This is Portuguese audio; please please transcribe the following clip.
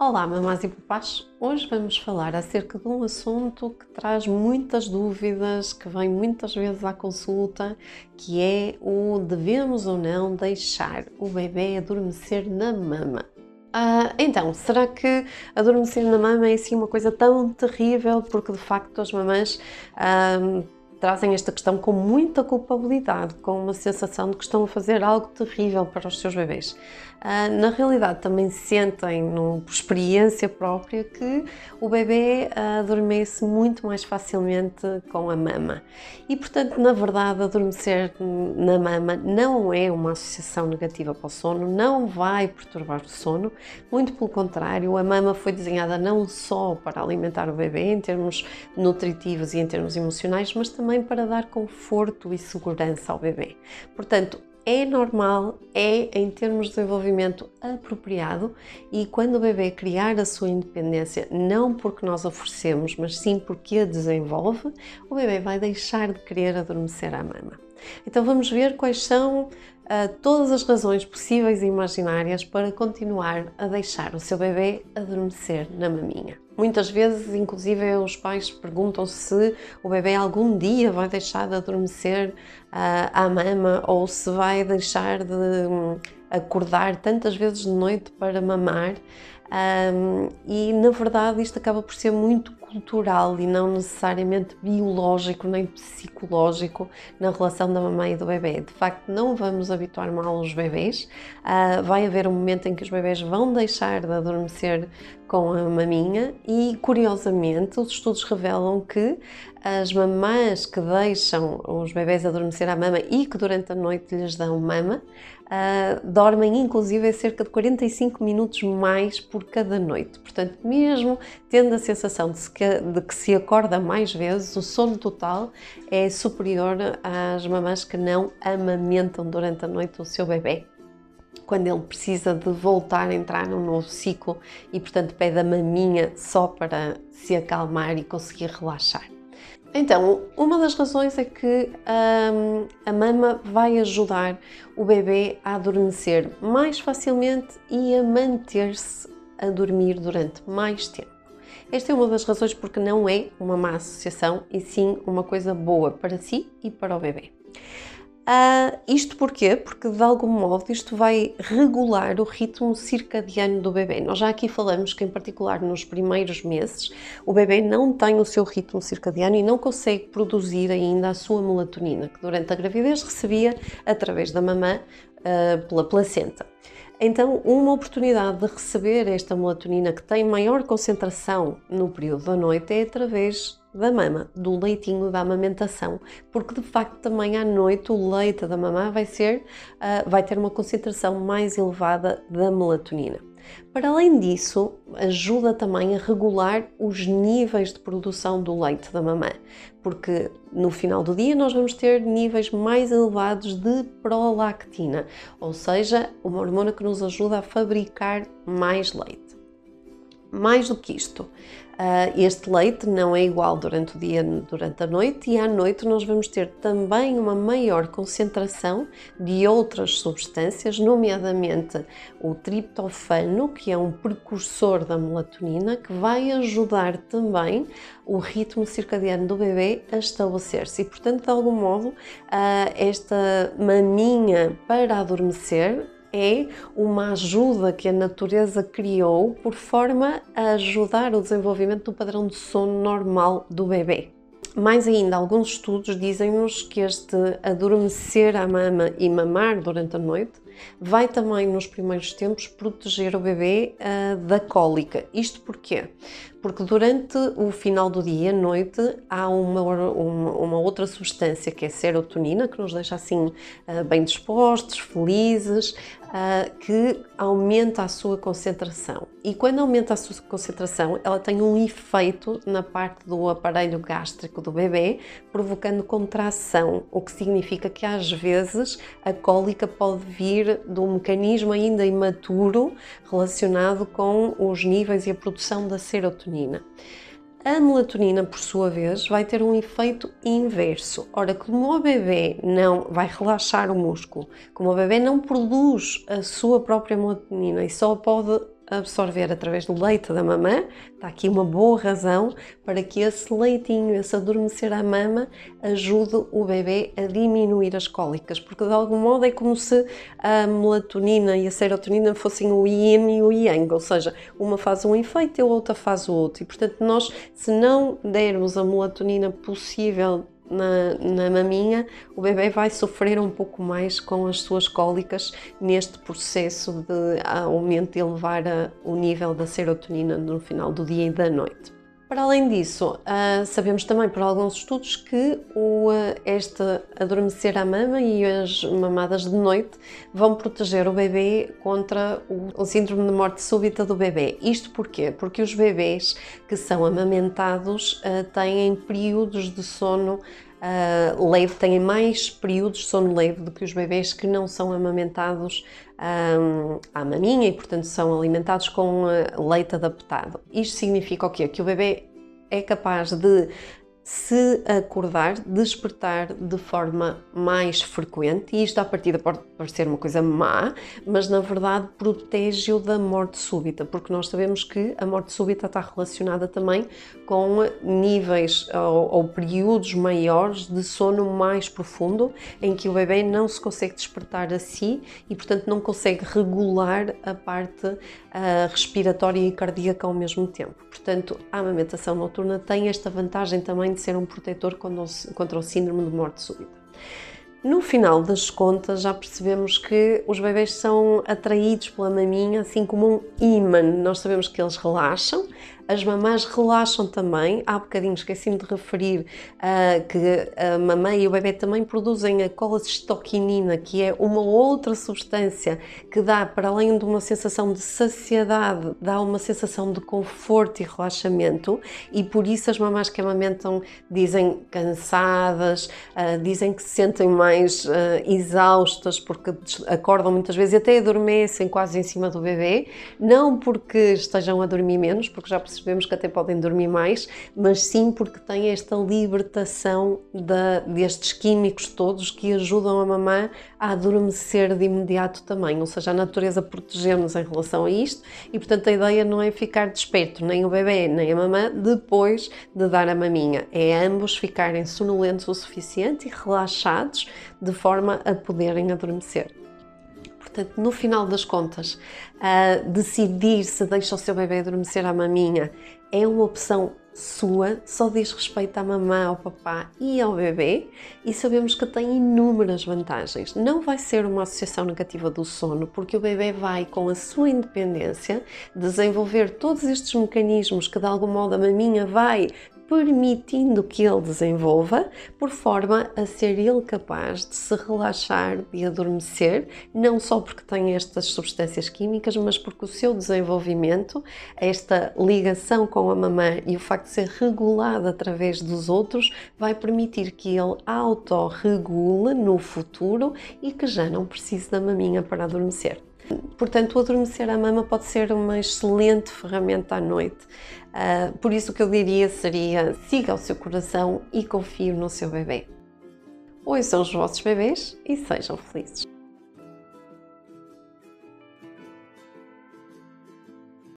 Olá, mamás e papás! Hoje vamos falar acerca de um assunto que traz muitas dúvidas, que vem muitas vezes à consulta, que é o devemos ou não deixar o bebê adormecer na mama. Ah, então, será que adormecer na mama é assim uma coisa tão terrível? Porque de facto as mamães ah, trazem esta questão com muita culpabilidade, com uma sensação de que estão a fazer algo terrível para os seus bebês. Uh, na realidade, também sentem, no, por experiência própria, que o bebê uh, adormece muito mais facilmente com a mama. E, portanto, na verdade, adormecer na mama não é uma associação negativa para o sono, não vai perturbar o sono, muito pelo contrário, a mama foi desenhada não só para alimentar o bebê em termos nutritivos e em termos emocionais, mas também também para dar conforto e segurança ao bebê. Portanto, é normal, é em termos de desenvolvimento apropriado e quando o bebê criar a sua independência, não porque nós oferecemos, mas sim porque a desenvolve, o bebê vai deixar de querer adormecer à mama. Então vamos ver quais são uh, todas as razões possíveis e imaginárias para continuar a deixar o seu bebê adormecer na maminha. Muitas vezes, inclusive, os pais perguntam se o bebê algum dia vai deixar de adormecer uh, à mama ou se vai deixar de um, acordar tantas vezes de noite para mamar. Um, e na verdade isto acaba por ser muito cultural e não necessariamente biológico nem psicológico na relação da mamãe e do bebê. De facto, não vamos habituar mal os bebês. Uh, vai haver um momento em que os bebês vão deixar de adormecer com a maminha e, curiosamente, os estudos revelam que as mamães que deixam os bebés adormecer à mama e que durante a noite lhes dão mama, uh, dormem inclusive cerca de 45 minutos mais por cada noite. Portanto, mesmo tendo a sensação de, de que se acorda mais vezes, o sono total é superior às mamães que não amamentam durante a noite o seu bebê quando ele precisa de voltar a entrar num novo ciclo e, portanto, pede a maminha só para se acalmar e conseguir relaxar. Então, uma das razões é que hum, a mama vai ajudar o bebê a adormecer mais facilmente e a manter-se a dormir durante mais tempo. Esta é uma das razões porque não é uma má associação e sim uma coisa boa para si e para o bebê. Uh, isto porquê? Porque de algum modo isto vai regular o ritmo circadiano do bebê. Nós já aqui falamos que, em particular nos primeiros meses, o bebê não tem o seu ritmo circadiano e não consegue produzir ainda a sua melatonina, que durante a gravidez recebia através da mamã uh, pela placenta. Então, uma oportunidade de receber esta melatonina que tem maior concentração no período da noite é através da mama, do leitinho da amamentação, porque de facto também à noite o leite da mamã vai ser, uh, vai ter uma concentração mais elevada da melatonina. Para além disso, ajuda também a regular os níveis de produção do leite da mamã, porque no final do dia nós vamos ter níveis mais elevados de prolactina, ou seja, uma hormona que nos ajuda a fabricar mais leite. Mais do que isto, este leite não é igual durante o dia durante a noite e à noite nós vamos ter também uma maior concentração de outras substâncias, nomeadamente o triptofano, que é um precursor da melatonina, que vai ajudar também o ritmo circadiano do bebê a estabelecer-se. E, portanto, de algum modo, uh, esta maminha para adormecer é uma ajuda que a natureza criou por forma a ajudar o desenvolvimento do padrão de sono normal do bebê. Mais ainda, alguns estudos dizem-nos que este adormecer à mama e mamar durante a noite vai também, nos primeiros tempos, proteger o bebê uh, da cólica. Isto porquê? Porque durante o final do dia, noite, há uma, uma, uma outra substância que é serotonina, que nos deixa assim uh, bem dispostos, felizes, uh, que aumenta a sua concentração. E quando aumenta a sua concentração, ela tem um efeito na parte do aparelho gástrico do bebê, provocando contração, o que significa que às vezes a cólica pode vir de um mecanismo ainda imaturo relacionado com os níveis e a produção da serotonina. A melatonina, por sua vez, vai ter um efeito inverso. Ora, como o bebê não vai relaxar o músculo, como o bebê não produz a sua própria melatonina e só pode absorver através do leite da mamã. Está aqui uma boa razão para que esse leitinho, esse adormecer à mama, ajude o bebê a diminuir as cólicas, porque de algum modo é como se a melatonina e a serotonina fossem o yin e o yang, ou seja, uma faz um efeito e a outra faz o outro. E portanto, nós, se não dermos a melatonina possível na, na maminha, o bebê vai sofrer um pouco mais com as suas cólicas neste processo de aumento e elevar a, o nível da serotonina no final do dia e da noite. Para além disso, uh, sabemos também por alguns estudos que o, uh, este adormecer à mama e as mamadas de noite vão proteger o bebê contra o, o, síndrome de morte súbita do bebê. Isto porquê? Porque os bebês que são amamentados uh, têm períodos de sono uh, leve, têm mais períodos de sono leve do que os bebês que não são amamentados um, à maminha e, portanto, são alimentados com uh, leite adaptado. Isto significa o quê? Que o bebê é capaz de se acordar, despertar de forma mais frequente, e isto à partida pode parecer uma coisa má, mas na verdade protege-o da morte súbita, porque nós sabemos que a morte súbita está relacionada também com níveis ou, ou períodos maiores de sono mais profundo, em que o bebê não se consegue despertar a si e, portanto, não consegue regular a parte uh, respiratória e cardíaca ao mesmo tempo. Portanto, a amamentação noturna tem esta vantagem também de ser um protetor contra o síndrome de morte súbita. No final das contas, já percebemos que os bebês são atraídos pela maminha, assim como um imã. Nós sabemos que eles relaxam, as mamães relaxam também. Há bocadinho esqueci-me de referir uh, que a mamãe e o bebê também produzem a colecistoquinina, que é uma outra substância que dá, para além de uma sensação de saciedade, dá uma sensação de conforto e relaxamento. E por isso as mamães que amamentam dizem cansadas, uh, dizem que se sentem mais uh, exaustas porque acordam muitas vezes e até adormecem quase em cima do bebê. Não porque estejam a dormir menos, porque já percebemos percebemos que até podem dormir mais, mas sim porque têm esta libertação destes químicos todos que ajudam a mamã a adormecer de imediato também. Ou seja, a natureza protege-nos em relação a isto e, portanto, a ideia não é ficar desperto, nem o bebê nem a mamã, depois de dar a maminha. É ambos ficarem sonolentos o suficiente e relaxados de forma a poderem adormecer. Portanto, no final das contas, uh, decidir se deixa o seu bebê adormecer à maminha é uma opção sua, só diz respeito à mamã, ao papá e ao bebê e sabemos que tem inúmeras vantagens. Não vai ser uma associação negativa do sono, porque o bebê vai, com a sua independência, desenvolver todos estes mecanismos que de algum modo a maminha vai permitindo que ele desenvolva, por forma a ser ele capaz de se relaxar, de adormecer, não só porque tem estas substâncias químicas, mas porque o seu desenvolvimento, esta ligação com a mamã e o facto de ser regulado através dos outros, vai permitir que ele autorregule no futuro e que já não precise da maminha para adormecer. Portanto, o adormecer à mama pode ser uma excelente ferramenta à noite. Uh, por isso, o que eu diria seria: siga o seu coração e confie no seu bebê. Ouçam os vossos bebês e sejam felizes.